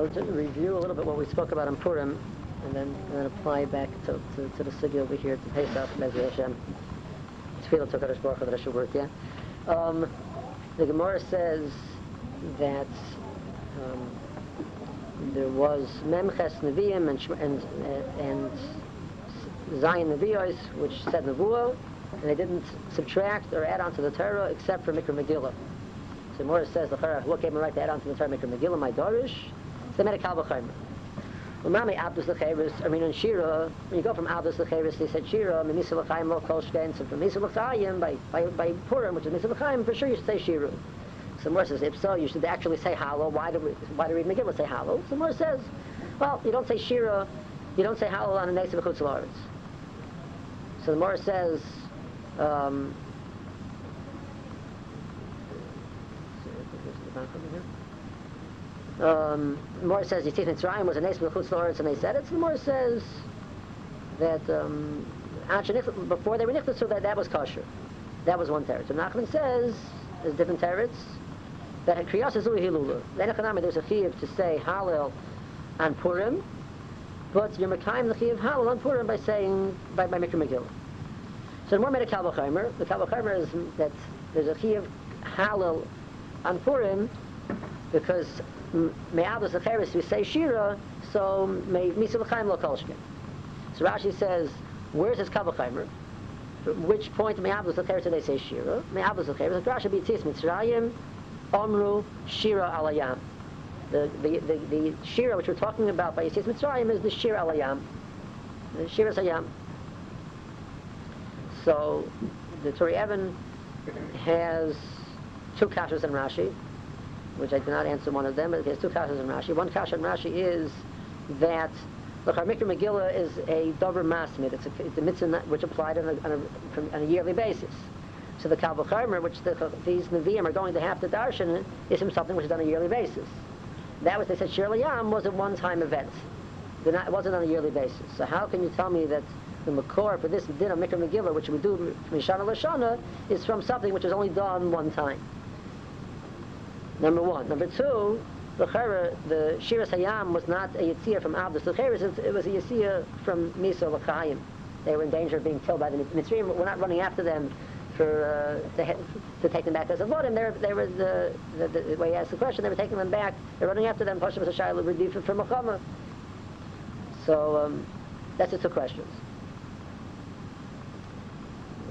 I'll just review a little bit what we spoke about in Purim, and then and then apply back to, to, to the city over here to Pesach, Mezri Hashem. Tefillah took Baruch Hu, work, yeah? Um, the Gemara says that um, there was Memches Nevi'im and, and, and Zion Nevi'os, which said Nevuah, and they didn't subtract or add on to the Torah except for Mikra Megillah. So Morris says, the Chara, what gave me right to add on to the Torah Mikra Megillah, my Dorish? So they made a Kal V'chaymer. Umami Abdus Lecheres, I mean in Shira, when you go from Abdus Lecheres, they said Shira, Mimisa L'chaim Lo Kol Shken, so from Misa L'chaim, by, by, by Purim, which is Misa L'chaim, for sure you should say Shira. So the Morris says, if so, you should actually say Hallow. Why do we, why do we Megillah say Hallow? So Morris says, well, you don't say Shira, you don't say Hallow on the Nesa B'chutz La'aretz. So the Morris says, um, um, Morris says Yitzchak Mitzrayim was a Nes B'chutz La'aretz, and they said it. So the says that um, before they were Nichtas, that that was kosher. That was one teretz. So Nachman says there's different teretz that Kriyas is Uli Hilula. Then there's a chiyuv to say Hallel on Purim, but you're Mekayim the chiyuv Hallel on Purim by saying by by Mikra Megillah. So the more made a Kal V'chaymer. The Kal V'chaymer is that there's a chiyuv Hallel on Purim because me'abas lecheres we say shira, so may misa v'chaim lo. So Rashi says, where's his kavachaimer? From which point me'abas lecheres do they say shira? Me'abas lecheres, Rashi b'tzis mitzrayim, omru shira alayam. The, the, the, the shira which we're talking about by Yitzis Mitzrayim is the shira alayam. The shira sayam. So the Tori Evan has two kashas in Rashi which I did not answer one of them, but there's two kashas in Rashi. One kasha in Rashi is that look, our Megillah is a dover masmid. It's a, it's a mitzvah which applied on a, on, a, on a yearly basis. So the Kal which the, these Nevi'im are going to have to darshan, is from something which is on a yearly basis. That was, they said, Shir Yam was a one-time event. Not, it wasn't on a yearly basis. So how can you tell me that the Makor for this din of Mikra Megillah, which we do from Shana Lashana, is from something which is only done one time? Number one. Number two, the Chera, the Shira Hayam was not a Yitzhak from Abdus Lecheres, it was a Yitzhak from Misa L'chaim. They were in danger of being killed by the Mitzrayim. We're not running after them for uh, to, to take them back as a vodim. They were, they were the, the, the, way you asked the question, they were taking them back. They're running after them. Pasha was a Shiloh for Muhammad. So um, that's the two questions.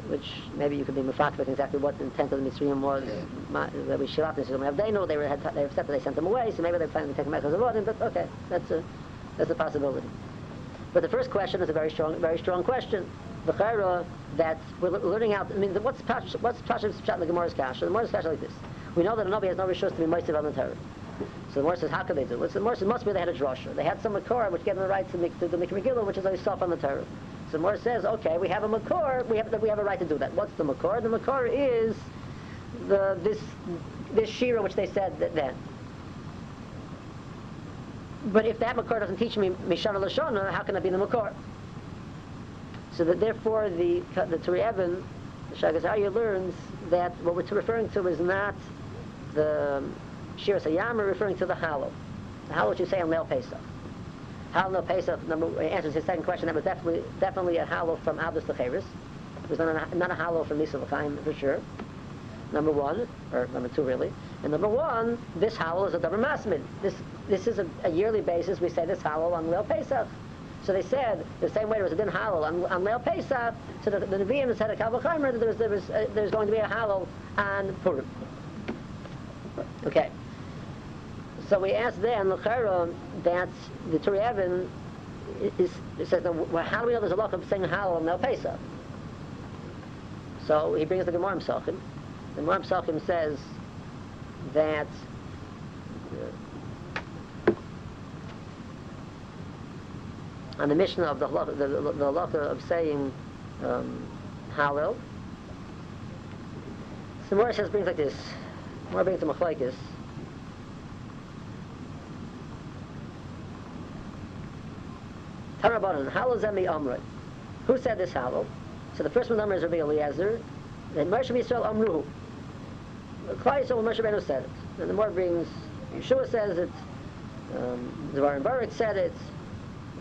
Which maybe you could be mafak with exactly what the intent of the Mitzrayim was. That we shilach Mitzrayim. They know they were had, they accepted they sent them away, so maybe they're planning to take them back as a vodim. But okay, that's a that's a possibility. But the first question is a very strong, very strong question. The chayra that we're learning out. I mean, the, what's Pash, what's Pashas Pshat in the Gemara's Kasha? The Gemara's Kasha like this. We know that a Navi has no rishus to be moistev on the Torah. So the Gemara says, how could they do it? So the says, must be they had a drasha. They had some makor which gave them the right to make to the Megillah, which is always soft on the Torah. So the Gemara says, okay, we have a makor, we have we have a right to do that. What's the makor? The makor is the this this shira which they said then. But if that makor doesn't teach me Mishana Lashona, how can I be the makor? So that therefore the the Turi Evan, the Shaagas Aryeh learns that what we're referring to is not the Shira Sayam, we're referring to the Hallow. The which you say on Leil Pesach. Hallow Leil Pesach, number, answers his second question, that was definitely definitely a Hallow from Abdus Lecheres. It was not a, not a Hallow from Nisa L'chaim for sure. Number one, or number two really. And number one, this Hallow is a double masmid. This this is a, a yearly basis. We say this Hallow on Leil Pesach. So they said the same way there was a din halal on, on Leil Pesach. So the, the Nevi'im said Kal V'chaymer that there was there was uh, there's going to be a halal on Purim. Okay. So we asked then L'chayra that the Turi is it says well, how do we know there's a lot of saying halal Leil Pesach? So he brings the Gemara Psachim. The Gemara Psachim says that. uh, on the mission of the halacha, the, the, of saying um, Hallel. So says brings like this. More brings the machlekes. Tarabanan, Hallel Zemi Who said this Hallel? So the first one number is Rabbi Eliezer. And Moshe Yisrael Amruhu. Klai Yisrael Moshe Rabbeinu said it. And the more brings, Yeshua says it. Um, Zvarim Baruch said it.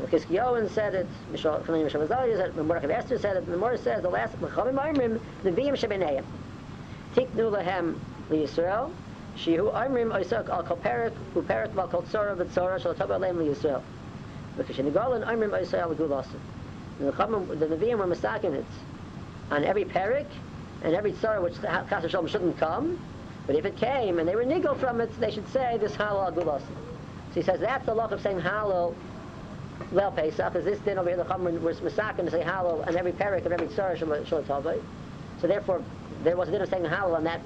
Kiski Owen said it. Mishal Chanani Mishal Azalya said it. Mordechai Esther said it. The more says the last L'chavim Oimrim the Vim Shebeneim. Tiknu Lahem LiYisrael. Shehu Oimrim Oisak Al Kol Perik Uperik Val Kol Tzora V'Tzora Shal Tov Aleim LiYisrael. Because Shenigolan Oimrim Oisak Al Gulasim. The L'chavim the Nevi'im were mistaken it on every Perik and every Tzora which the Chas Shalom shouldn't come. But if it came and they were nigel from it, they should say this Halal gulas. So he says that's the law of saying Halal Leil Pesach, is this din over here, the Chumran was Masakin to say Halal, and every parak of every Tzara Tavai. So therefore, there was a din of saying Halal on that,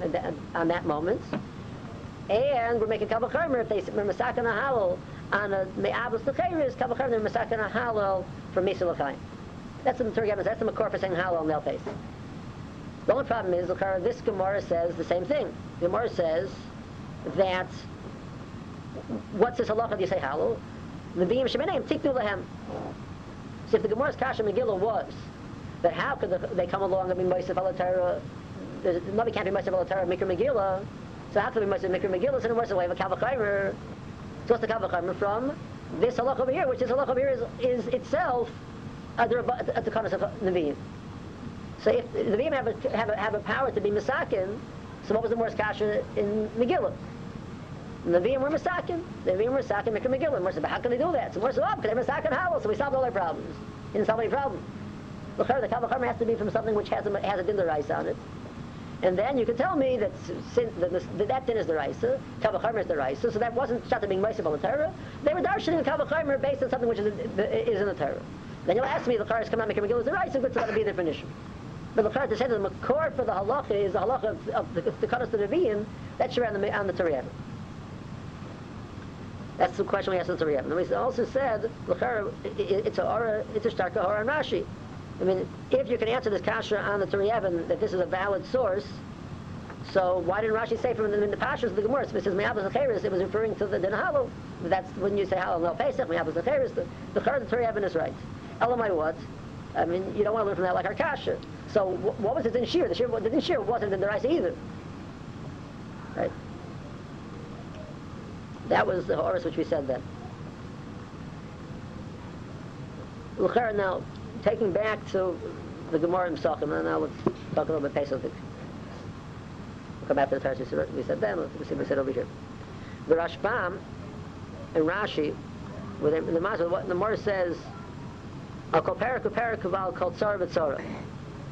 on that moment. And we're making Kabbalah if they were Masakin a Halal on a Me'abus L'chayris, Kabbalah Chomer, they're Masakin a Halal for Mesa. That's the Turgamas, that's the Makor for saying Halal Leil face. The only problem is, this Gemara says the same thing. The Gemara says that what's this halacha do you say halal? Nevi'im shemeneim tiknu lehem. So if the Gemara's Kasha Megillah was that how could the, they come along and be al Torah? Nobody can't be al Torah Mikra Megillah. So how could be Moisef Mikra Megillah? So what's the way of a Kavachaymer? So what's the Kavachaymer from? This halach over here, which this halach over here is, is itself at the, at the of Nevi'im. So if the Nevi'im have a, have a, have a power to be Misakin, so what was the Morris Kasha in Megillah? The Nevi'im were Masakin. The Nevi'im were Masakin Mikra Megillah. Morsa, but how can they do that? So Morsa, oh, because they're Masakin Halal, so we solved all our problems. He didn't solve any problem. The Kavachar has to be from something which has a, has a din the rice on it. And then you can tell me that sin, that, that, din is the Raisa, Kavachimer is the Raisa, so that wasn't Shata being Maisiv on the Torah. They were darshaning Kavachimer based on something which is, is in the Torah. Then you'll ask me, the Charis out, Mikra Megillah is the Raisa, good, so going to be the definition. But the Charis to say that the Makor for the halacha is the halacha of, of the, the the Nevi'im, that's on the, on the Torah. That's the question we asked the And we also said, the it's a it's a starka hora and Rashi. I mean, if you can answer this kasha on the Turiyevin that this is a valid source, so why didn't Rashi say from the, in the Pashas of the Gemara, it says Me'abas Acheris, it was referring to the Din Halal. That's when you say Halal no Pesach, Me'abas Acheris, the, the the Turiyevin is right. Elamai what? I mean, you don't want to learn from that like our kasha. So what was it in Shir? The Shir, the Shir wasn't in the Raisa either. Right? That was the Horus which we said then. L'cher now, taking back to the Gemara Pesachim, and now let's talk a little bit Pesach. We'll come back to the Paris we said then, let's see what we said over here. The Rashbam and Rashi, with the, the what the Gemara says, Al kol perik uperik kaval kol tzara v'tzara.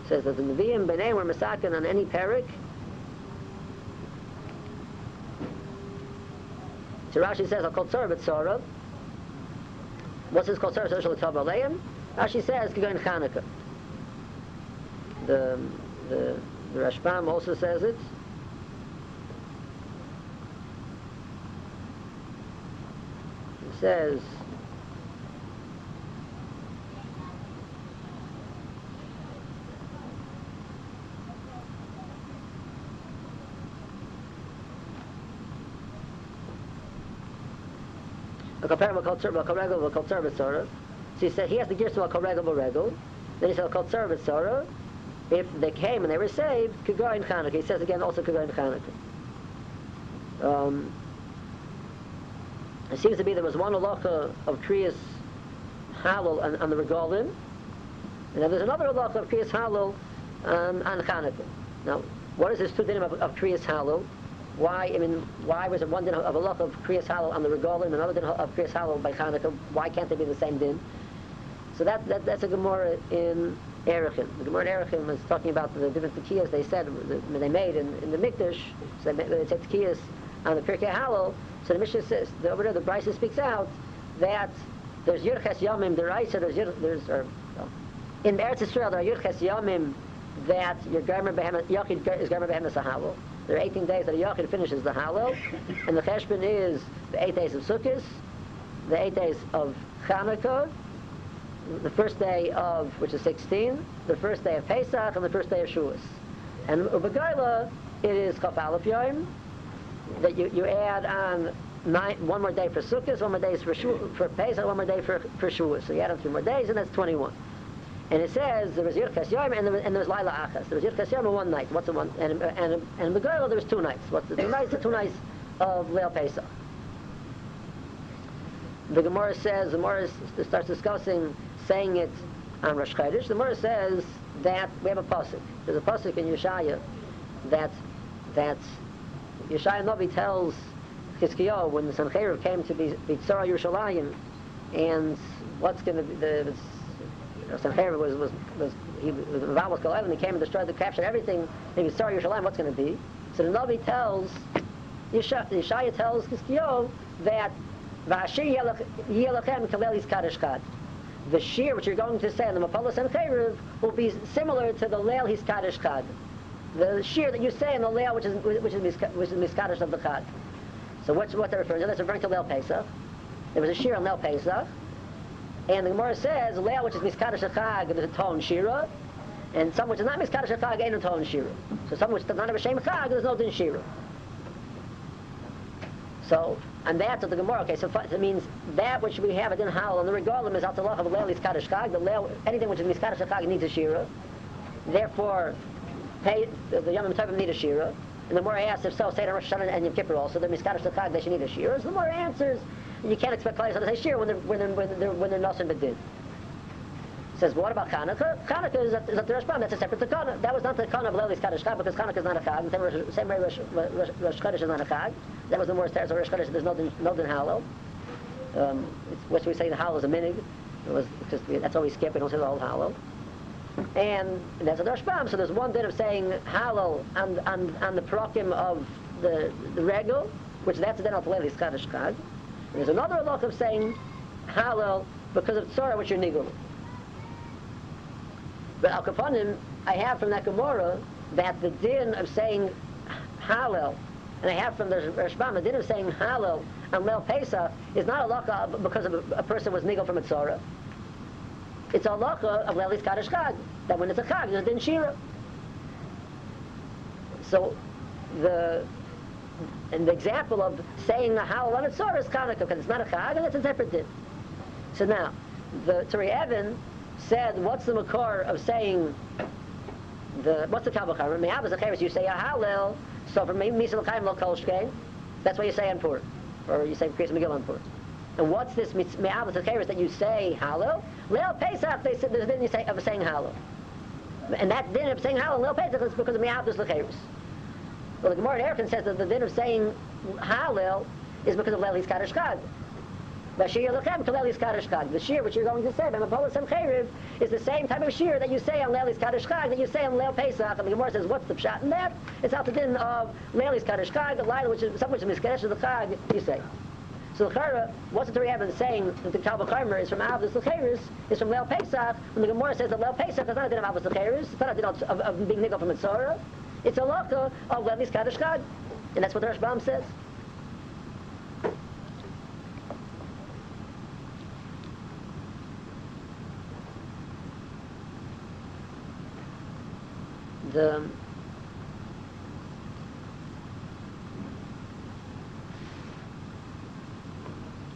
Says that the Nevi'im b'nei were masakin on any perik, So Rashi says, I'll call Tzara B'Tzara. What's this called Tzara Social Tov as she says to go in Hanukkah. The, the, the Rashbam also says it. He says, Okay, I'm going a call it, I'm going call it, call call it, So he said he has the gears to called Regel, Regel. Then he said called Tzara Tzara. If they came and they were saved, could go in Chanukah. He says again also could go in Chanukah. Um, it seems to be there was one halacha of Kriyas Halal on the Regalim, and then there's another halacha of Kriyas Halal um, on Chanukah. Now, what is this two dinim of, of Kriyas Halal? Why, I mean, why was it one din of a look of Kriyas Halal on the Regalim and another din of Kriyas Halal by Hanukkah? Why can't they be the same din? So that, that that's a Gemara in Erechim. The Gemara in Erechim was talking about the different tekiyas they said, they made in, in the Mikdash. So they, they said tekiyas on the Pirkei Halal. So the Mishnah says, the, over there, the Brisa speaks out that there's Yurches Yamim, the Raisa, there's, there's or, in Eretz Yisrael, there are Yurches Yamim that your Behemoth, Yachid is Garmer Behemoth Sahalal. There are 18 days that a Yachid finishes the Hallel, and the Cheshbon is the 8 days of Sukkot, the 8 days of Chanukah, the first day of, which is 16, the first day of Pesach, and the first day of Shavuos. And Ubagayla, it is Chaf Aleph Yom, that you, you add on nine, one more day for Sukkot, one more day for, for Pesach, one more day for, for Shavuos. So you add on three more days, and that's 21. And it says there was Yirches Yom and there was, Laila Achas. There was Yirches Yom one night. What's the one? And and and in there was two nights. What's the two nights? The two nights of Leil Pesach. the Gemara says, the Gemara starts discussing saying it on Rosh Chodesh. The Gemara says that we have a pasuk. There's a pasuk in Yeshaya that that Yeshaya Navi tells Chizkiyahu when the Sancheiriv came to be, be Tzara Yerushalayim, and what's going to be the Sancheiriv was was was he was was and he came and destroyed the captured everything. And he was Tzara Yerushalayim. What's going to be? So the Navi tells Yeshaya, Yeshaya tells Chizkiyahu that Vashir Yelachem Kalelis Kaddish Kad the shear which you're going to say on the Mapalas and Chayriv will be similar to the Leil His Kaddish Kad. The shear that you say in the Leil which is which is which is Miskadish of the Chad. So what's what they're referring to? That's referring to Leil Pesach. There was a shear on Leil Pesach. And the Gemara says Leil which is Miskadish Chag is a tone Shira. And some which is not Miskadish Chag ain't a tone Shira. So some which does not have a Shem Chag, there's no Din Shira. So, and that's what the Gemara, okay, so it means that which we have it in Howell, and the regalim is Altalach of Leil Iskadish Chag, the Leil, anything which is Miskadish Chag needs a Shira. Therefore, pay, the, Yom Tovim need a Shira. And the more asks if so, say to Rosh Hashanah and Yom Kippur also, the Miskadish Chag, they should need a Shira. So the more answers, you can't expect Klai to say Shira when they're, when they're, when they're, when they're nothing but says, what about Chanukah? Chanukah is at, is at the Rashbam, that's a separate Takana. That was not the Takana of Leili's Kaddish Chag, because Chanukah is not a Chag, the same way Rosh, Rosh, Rosh Chodesh is not a Chag. That was the more stairs of Rosh Chodesh, there's no din, no din Hallow. Um, what we say the Hallow is a minig, it was, because that's all we skip, we don't say the whole Hallow. And, and that's a Rashbam, so there's one din of saying Hallow and, and, and the Prokim of the, the Regel, which that's the din of Leili's Kaddish Chag. And there's another look of saying Hallow because of Tzorah, which you're Nigel. But Al Kapanim, I have from that Gemara that the din of saying Hallel, and I have from the Rashbam, the din of saying Hallel on Leil Pesach is not a lacha because of a, a person was nigel from a tzara. It's a lacha of Leilis Kaddish Chag, that when it's a Chag, there's a din Shira. So the and the example of saying the Hallel on a tzara is Chanukah, because it's not a Chag, and it's a separate din. So now, the Turi Evan said, what's the makor of saying the what's the kabbalah? Me'avas acheres, you say ah, a halil. So for me misal kaim lo kol that's what you say on Purim, or you say Kriyas Megillah on Purim. And what's this me'avas acheres that you say halil? Leil Pesach, they said there's a din you say of saying halil, and that din of saying halil Leil Pesach is because of me'avas acheres. Well, the Gemara in Erfin says that the din of saying halil is because of Leil Kaddish Chag. The shear which you're going to say, B'mapolis and Chayriv, is the same type of shear that you say on Lelis Kaddish Chag that you say on Leil Pesach. And the Gemara says, what's the pshat in that? It's out the din of Lelis Kaddish Chag, the line which is some which is Miskadesh of the Chag, you say. So the Chara, what's the Rebbe saying that the Kalba Chaimer is from Avos Lecheris, is from Leil Pesach, when the Gemara says that Leil Pesach is not a din of Avos Lecheris, it's not a din of, of, of being nigel from Mitzorah, it's a loka of Lelis Kaddish Chag. And that's what the Rashbam says. The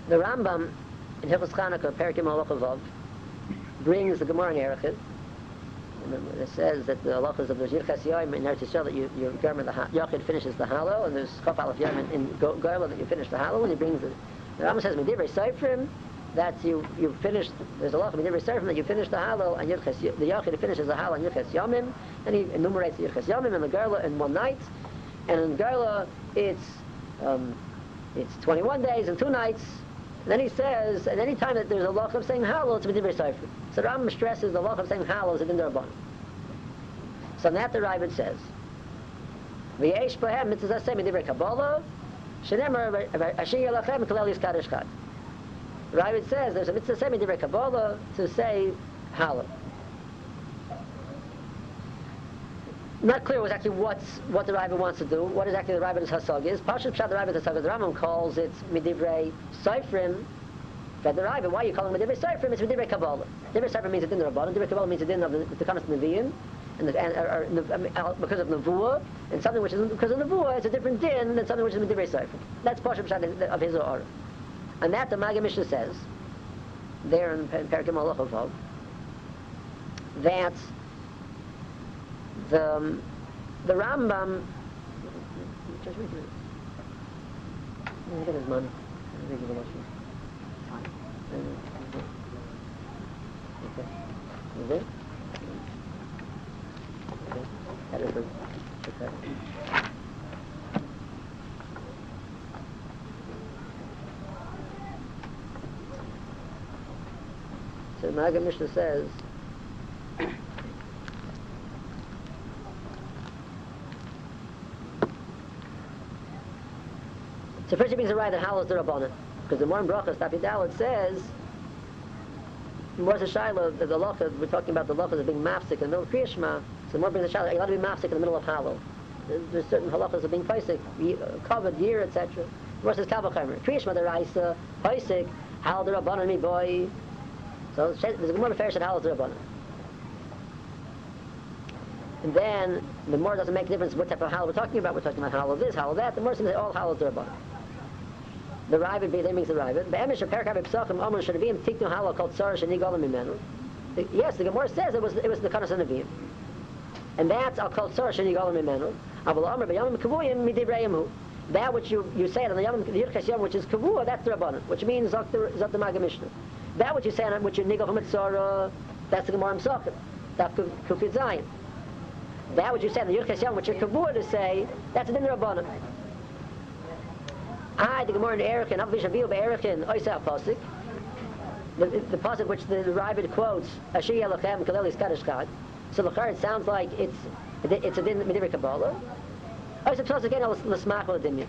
the Rambam in Hilchos Chanukah, Perikim Halachavav, brings the Gemara in Erechid, it says that the halachas of the Yirchas Yoim in Eretz Yisrael that you, you garment the Yachid finishes the Hallow, and there's Chaf Aleph Yom in, in Goyla that you finish the Hallow, and he brings the, the Rambam says, Medivrei Seifrim, that you you finished. There's a lot of from that you finish the halal and yirches the yachid finishes the halal and yirches yamim, and he enumerates the yirches yamim and the gerla in one night, and in gerla it's um, it's 21 days and two nights. And then he says, and any time that there's a loch of saying halal, it's b'divrei sefer. So the Rambam stresses the loch of saying halal is a din derabban. So that the Ravid says, v'yesh bohem mitzvah say b'divrei kabbalah, shenemer asher yalachem kalel yiskadosh chad. Ravid says there's a mitzvah semi divrei Kabbalah to say halal. Not clear exactly what's, what the Ravid wants to do, what exactly the Ravid's hasag is. Pashut Pshat the Ravid's hasag, the Rambam calls it midivrei seifrim, but the Ravid, why are you calling it midivrei seifrim? It's midivrei Kabbalah. Divrei seifrim means a din of Rabbanon, divrei Kabbalah means a din of the, the Takanas Nevi'im, and, the, and or, or, I mean, uh, because of Nevuah, and something which is because of Nevuah, it's a different din than something which is midivrei seifrim. That's Pashut Pshat of his or and that the Maggid Mishnah says, there in Perikim Halachavav, that the, um, the Rambam, just wait a minute. Look at his money. Okay. Okay. That is good. Okay. Maga Mishnah says, So first it means a right that hallows the Rabbanan. Because the Moran Brachas, Tapi Dalit says, more a Shiloh, the, the Lochas, we're talking about the Lochas of being mafsik in the middle of Kriyashma, so more brings a Shiloh, you got to be mafsik in the middle of Hallow. There's, certain halachas of being paisik, uh, covered, year, etc. More says Kavachimer. Kriyashma, the Raisa, paisik, Hal the Rabbanan, me boy. So the a Gemara Ferish that Hal the Rabbanan. And then the more doesn't make a difference what type of halal we're talking about. We're talking about halal this, halal that. The more seems all halal the Rabbanan. The Ravid be there means the Ravid. Be'emish or Perkav Psachim Omer Shanavim Tiknu Halal called Sarah Shanigolim Imenu. Yes, the Gemara says it was it was the Kanas Navim. And that's I'll call Sarah Shanigolim Imenu. Omer B'Yomim Kavuyim That which you, you say on the Yom the Yirkas Yom which is Kavua, that's the Rabbanan, which means the Zok the Maga Mishnah. That which you say on which you nigel from Mitzora, that's the Gemara Psachim. That's Kufid Zion. That which you say on the Yirkas Yom which is Kavua to say, that's the Din Rabbanan. I, the Gemara in Erichin, Av Vishaviu Be'erichin, Oisa Pasik, the, the pasuk which the, the Ravid quotes, Asher Yelochem Kaleli Skadishkad. So the it sounds like it's it's a din Medivir Kabbalah. Oisa Pasik again L'smach L'dimya.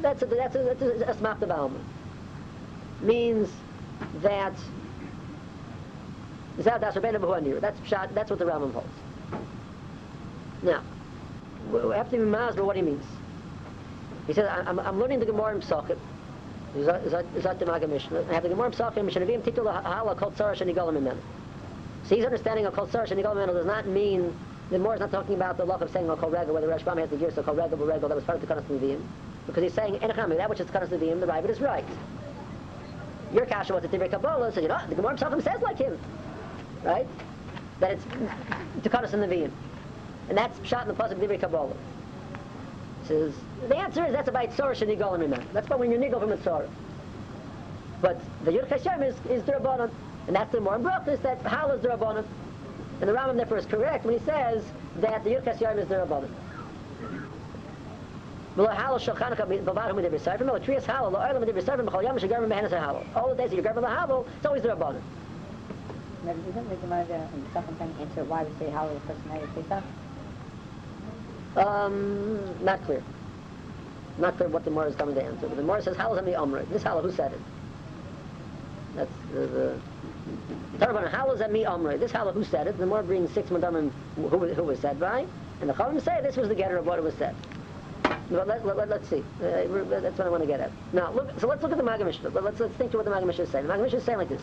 That's a, that's a, that's a, a smach development. Means that that's that's what the Rambam holds. Now, we have to be masber what he means. He says, I'm, I'm learning the Gemara in. Is that, the Maga Mishnah? I have the Gemara in Pesachim, Mishnavim Titul Hala called Sarah Shanigalim Imenu. So his understanding of Kol Sarah Shanigalim Imenu does not mean, the Gemara is not talking about the law of saying oh, Kol Regel, whether Rashbam has the gear, so Kol Regel, Regel, that was part of the Kanas Nevi'im. Because he's saying, that which is Kanas Nevi'im, the Ravid is right. Your kasha was a Tivrei Kabbalah, so you know, the Gemara Pesachim says like him. Right? That it's to Kanas Nevi'im. And that's shot in the Pasuk Tivrei Kabbalah. Says, the answer is that's about Tzorah Shenigolim Iman. That's about when you're Nigol from a Tzorah. But the Yud Hashem is, is Rabbanon. And that's the more Brachas that Hal is Rabbanon. And the Rambam therefore is correct when he says that the Yud Hashem is Rabbanon. All the days that you're grabbing the Havel, it's always the Rabbanon. The Gemara in the second answer why we say how the person had Pesach? Um, not clear. Not clear what the Gemara is coming to answer. But the Gemara says, "Halal is the Amrit." This halal, who said it? That's the. the Tarabana, halal is me Amrit. This halal, who said it? The Gemara brings six madamim who, who was said by, and the Chachamim say this was the getter of what it was said. Let, let, let, us see. Uh, that's what I want to get at. Now, look. So let's look at the Mishnah. Let's let's think to what the Mishnah is saying. The Mishnah is saying like this.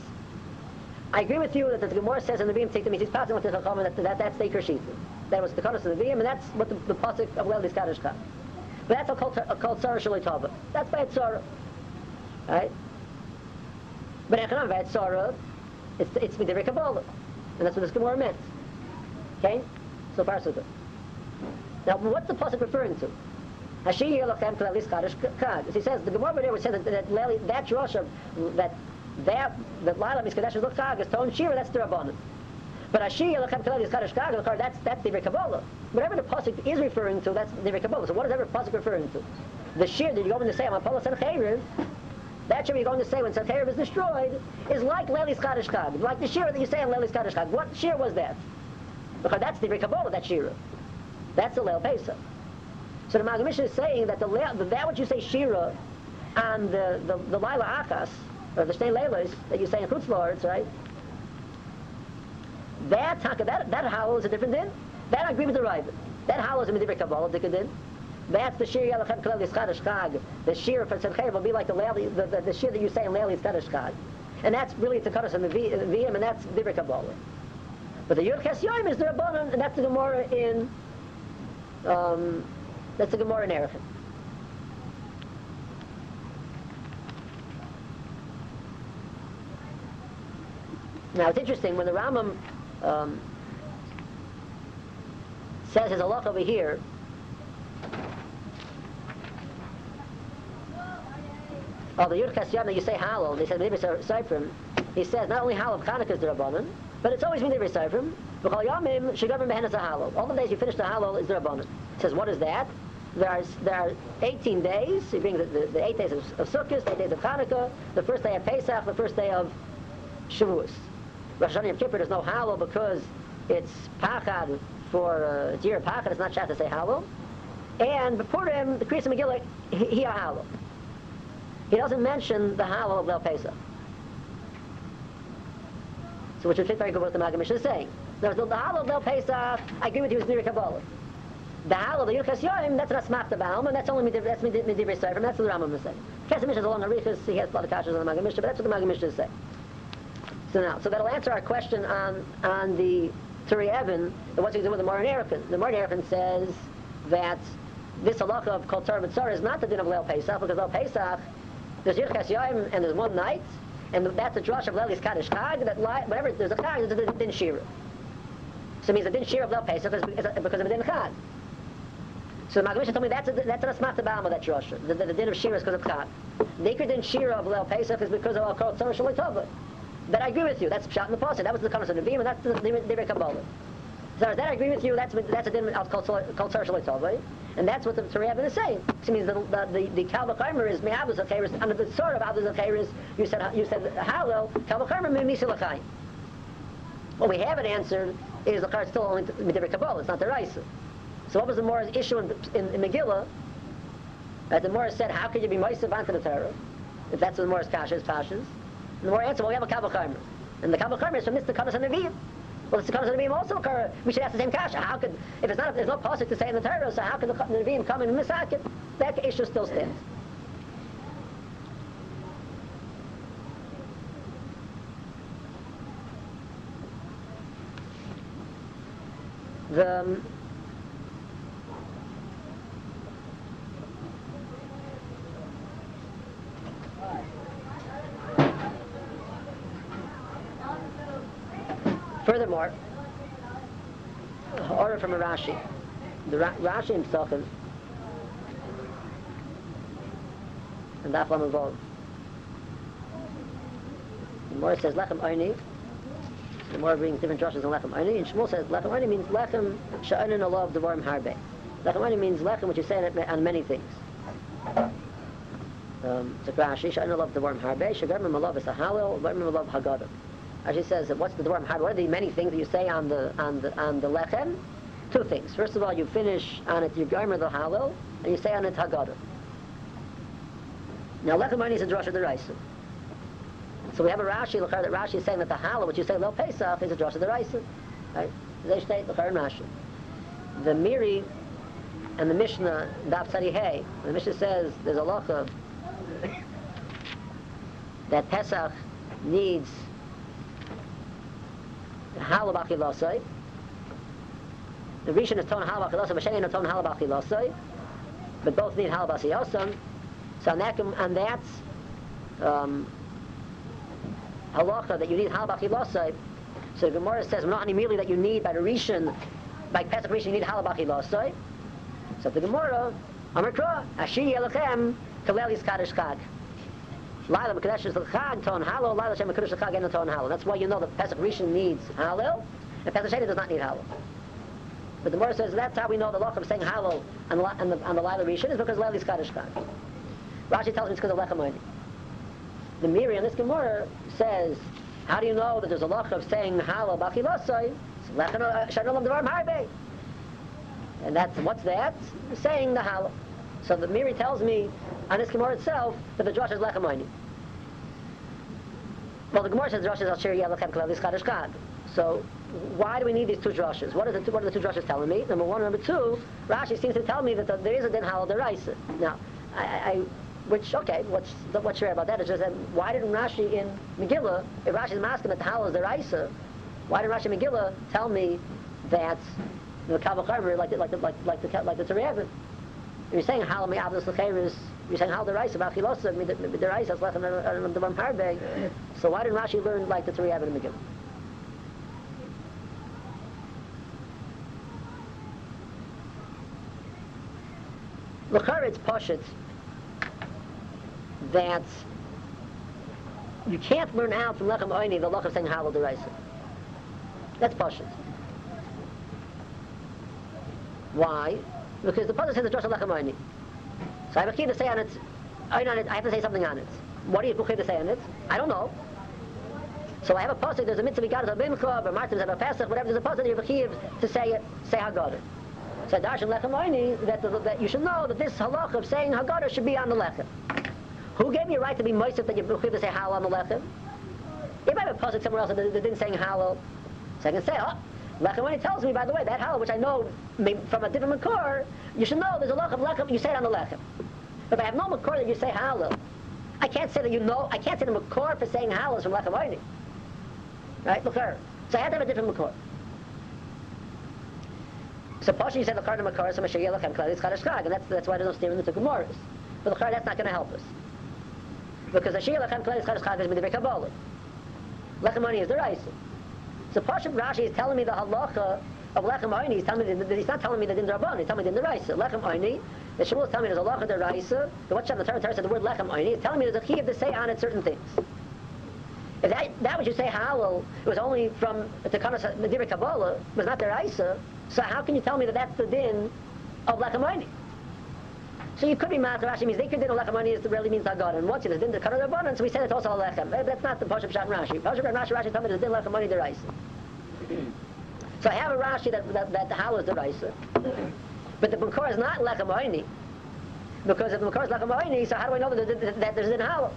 I agree with you that the Gemara says in the take the he's passing with the Chachamim that, that that's the Ikar That was the Kanas of the Beam, and that's what the, the pasuk of Leil Kaddish But that's a called called Sarah Shalei. That's by Tzara. Right? But Echanam by Tzara, it's it's Midivir Kabbalah, and that's what this Gemara meant. Okay, so far so good. Now, what's the pasuk referring to? Hashir Yelochem Kalei Kaddish Kad. As he says, the Gemara there would say that that, that, that Rosh that that that Lila Miskadesh is Chag is Ton Shira, that's the Rabbanon. But Ashir Yelachem Kalel is Kadosh Kag, that's that's the Kabbalah. Whatever the pasuk is referring to, that's the Kabbalah. So what is every pasuk referring to? The Shir that you're going to say, I'm Apollo Sancheriv, that shir you're going to say when Sancheriv is destroyed is like Leli's Kadosh Kag, like the Shir that you say in Leli's Kadosh Kag. What Shir was that? Because that's the Kabbalah, that Shira. That's the Leil Pesach. So the Magamish is saying that the that what you say Shira and the the, the Akas or the Shnei Leilas that you say in Chutz Lords, right? That that that howl is a different din. That I agree with the right. That howl is a different Kabbalah din. That's the shir yalachem kalel yischadish chag. The shir for tzedchev will be like the, leili, the, the, the shir that you say in leili yischadish chag. And that's really us in the VM, and that's different Kabbalah. But the Yud Ches is the Rabbanon, and that's the Gemara in, um, that's the Gemara in Erechim. Now it's interesting when the Rambam um, says his halach over here. Oh, the Yurkas Yom that you say Halal, they said Midibri Seifrim. He says not only Halal of Chanukah is the Rabbanon, but it's always Midibri Seifrim. V'chol Yomim Shagavim Behenas Halal. All the days you finish the Halal is the Rabbanon. He says, what is that? There are, there are 18 days. He brings the, the, the eight days of, of Sukkot, the eight days of Hanukkah, the first day of Pesach, the first day of Shavuos. Rosh Hashanah Yom Kippur, there's no Halal because it's Pachad for uh, Jir Pachad, it's not Shat to say Halal. And Purim, the Kriyas Megillah, he, he are Halal. He doesn't mention the Halal of Leil Pesach. So which would fit very good with what the Mishnah is saying. There's the, Halal of Leil Pesach, I agree with you, it's Niri Kabbalah. The the that's not Smach the and that's only that's that's what the Rambam is saying. Kesef Mishnah is a long he has a lot of kashas on the Maggid Mishnah, but that's what the Maggid Mishnah is. So now, so that'll answer our question on, on the Turi Evan, and what's he do with the Moran Erefin. The Moran Erefin says that this halacha of Kol B'Tzar is not the din of Leil Pesach, because Leil Pesach, there's Yirkas Yoim, and there's one night, and that's the drush of Leilis Kaddish Chag, that li- whenever there's a Chag, there's a din Shira. So it means the din Shira of Leil Pesach is because of a din Chag. So Maggid told me that's a, that's an asmach the Bama that Rosh. The, the, the din of Shira is because of. The Iker din Shira of Leil Pesach is because of Al Kol Tzar Shaloi But I agree with you. That's Pshat in the Pasuk. That was the Kamas of Nevi'im, and that's the Divrei Kabbalah. So that I agree with you. That's that's a din of Kol Tzar Shaloi Tova. And that's what the Torah is saying. It means the the the, the Kalva Chaimer is Me'abus Acheres, under the sort of Abus Acheres, you said you said Hallel, Kalva Chaimer Mimisi What we haven't answered is the card still only Midivri Kabbalah. It's not the Raisa. So what was the Morah's issue in, in, in Megillah? That the Morah said, how could you be Moisav onto the Torah? If that's what the Morah's Kasha is, Pashas. And the Morah answered, well, we have a Kabbalah. And the Kabbalah is from Mr. Kanas and Nevi'im. Well, the Kanas and Nevi'im also occur. We should ask the same Kasha. How could, if it's not, if there's no Pasuk to say in the Torah, so how could the Nevi'im come and misak it? That issue still stands. The, um, Furthermore, order from a Rashi. The Ra- Rashi himself in and Daf Lam Vov. The Morah says Lechem Oini. The Morah brings different drushes on Lechem Oini. And Shmuel says Lechem Oini means Lechem Sha'onin Alav Devarim Harbe. Lechem Oini means Lechem, which you say on, many things. Um, a Rashi. Sha'onin Alav Devarim Harbe. Shagarmim Alav is a Halil. Devarim Alav Haggadah. Actually says, what's the Dvarim Harbe? What are the many things that you say on the on the on the Lechem? Two things. First of all, you finish on it, you Gomer the Halil, and you say on it Haggadah. Now, Lechem is a drasha deraisa. So we have a Rashi, Lachar, that Rashi is saying that the Halal, which you say Lel Pesach, is a drasha deraisa. Right? They state Lachar and Rashi. The Miri and the Mishnah, Daf Hey, the Mishnah says there's a lacha that Pesach needs Halal B'Achilasai. The Rishon is Ton Halal B'Achilasai, Mashani is Ton Halal B'Achilasai. But both need Halal B'Asiyosam. So on that, on that um, halacha that you need halal b'achilosai, so the Gemara says not immediately that you need by the Rishon, by Pesach Rishon you need halal b'achilosai. So the Gemara, Amar Amrikra, Ashi Yelachem, Kalelis Kaddish Chag. Laila Mekadesh is the Chag, Ton Halal, Laila Shem Mekadesh Chag, and Ton Halal. That's why you know that Pesach Rishon needs Halal, and Pesach Sheni does not need Halal. But the Gemara says that's how we know the of saying Halal and, the, on the, on Laila Rishon is because Laila's Kaddish Chag. Rashi tells me it's because of Lechem. The Miri in this Gemara says, how do you know that there's a lach of saying Halal Bachilosai? It's Lechem uh, Devar Harbe. And that's, what's that? Saying the Halal. So the Miri tells me on this Gemara itself that the Josh is Lechem Oini. Well, the Gemara says the Rosh is Al-Shir Yelachem Kalavis Kaddish Kad. So why do we need these two drushes? What, is the what are the two drushes telling me? Number one. Number two, Rashi seems to tell me that the, there is a din halal deraisa. Now, I, I, which, okay, what's, what's rare about that is just that why didn't Rashi in Megillah, if Rashi's masking that the halal is deraisa, why didn't Rashi in Megillah tell me that the Charmer, like the, like the, like, like the, like the Tereven, you're saying halal me'avdus l'cheiris, you're saying halal deraisa, b'achilosa, deraisa, is the one parbe. So why didn't Rashi learn like the Tereven in Megillah? L'char it's poshut that you can't learn out from Lechem Oini the Lach of saying Halal Deraisa. That's Pashut. Why? Because the Pasuk says the Joshua Lechem Oini. So I have a key to say on it, I have to say something on it. What do you have to say on it? I don't know. So I have a pasuk. There's a mitzvah we got as a bimcha, martins have a pasuk, whatever. There's a pasuk. You have a chiyuv to say it. Say Haggadah. So darshan lechem oini that, that you should know that this halach of saying Haggadah should be on the lechem. Who gave you a right to be moisef that you have to say halal on the lechem? If I have a pasuk somewhere else that, didn't say halal, so I can say, oh, lechem oini tells me, by the way, that halal which I know from a different makor, you should know there's a lach of lechem. You say it on the lechem. If I have no makor that you say halal, I can't say that you know. I can't say the makor for saying halal is from lechem oini. Right? Makar. So I had to have a different Makor. So Pasha, you said Makar to Makar, so Mashiach Yelachem Klal, it's Chadash Chag, and that's, that's why there's no steer in the Gemara. But Makar, that's not going to help us. Because Mashiach Yelachem Klal, it's Chadash Chag, is Midivir Kabbalah. Lechem Oni is the Raisa. So Pasha Rashi is telling me the halacha of Lechem Oni, he's telling me that, he's not telling me the Din Rabban, he's telling me the Din Raisa. Lechem Oni, the Shmuel is telling me there's a halacha the Raisa, the on the Torah said the word Lechem Oni, he's telling me there's a chiyuv to say on it certain things. If that, that what you say halal, it was only from the Takanas Medira Kabbalah, was not their Isa, so how can you tell me that that's the din of Lechamoni? So you could be Master Rashi means they could din of Lechamoni is really means Haggadah. And once is din the Kanar Rabbanan, so we said it's also Lechem. That's not the Pashup Shat Rashi. Pashup Shat Rashi, Rashi told me it's din Lechamoni the Isa. So I have a Rashi that, that, that the halal is the Isa. But the Bukor is not Lechamoni. Because if the Bukor is Lechamoni, so how do I know that, that, that there's din halal?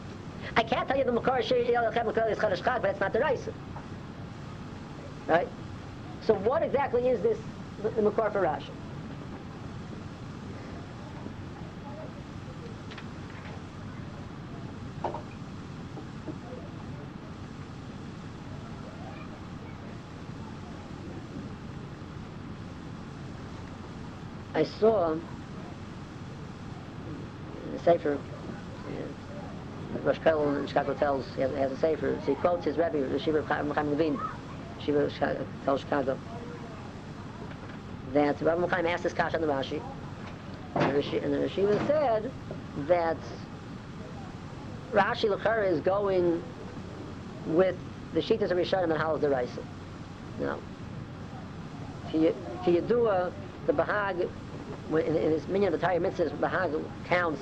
I can't tell you the Makar Makar is Chag, but it's not the Raisa. Right? So what exactly is this, the, the Rashi? I saw in the Sefer Rosh Kollel in Chicago tells, he has, a sefer, so he quotes his Rebbe, the Shiva Chaim Levine, Shiva Telz Chicago, that Rabbi Chaim asked this kash on the Rashi, and the, the Shiva said that Rashi Lachar is going with the Shitas of Rishonim and Halas Deraisa. Now, Kiyadua, the Bahag, in, in his minion of the Tari Mitzvahs, Bahag counts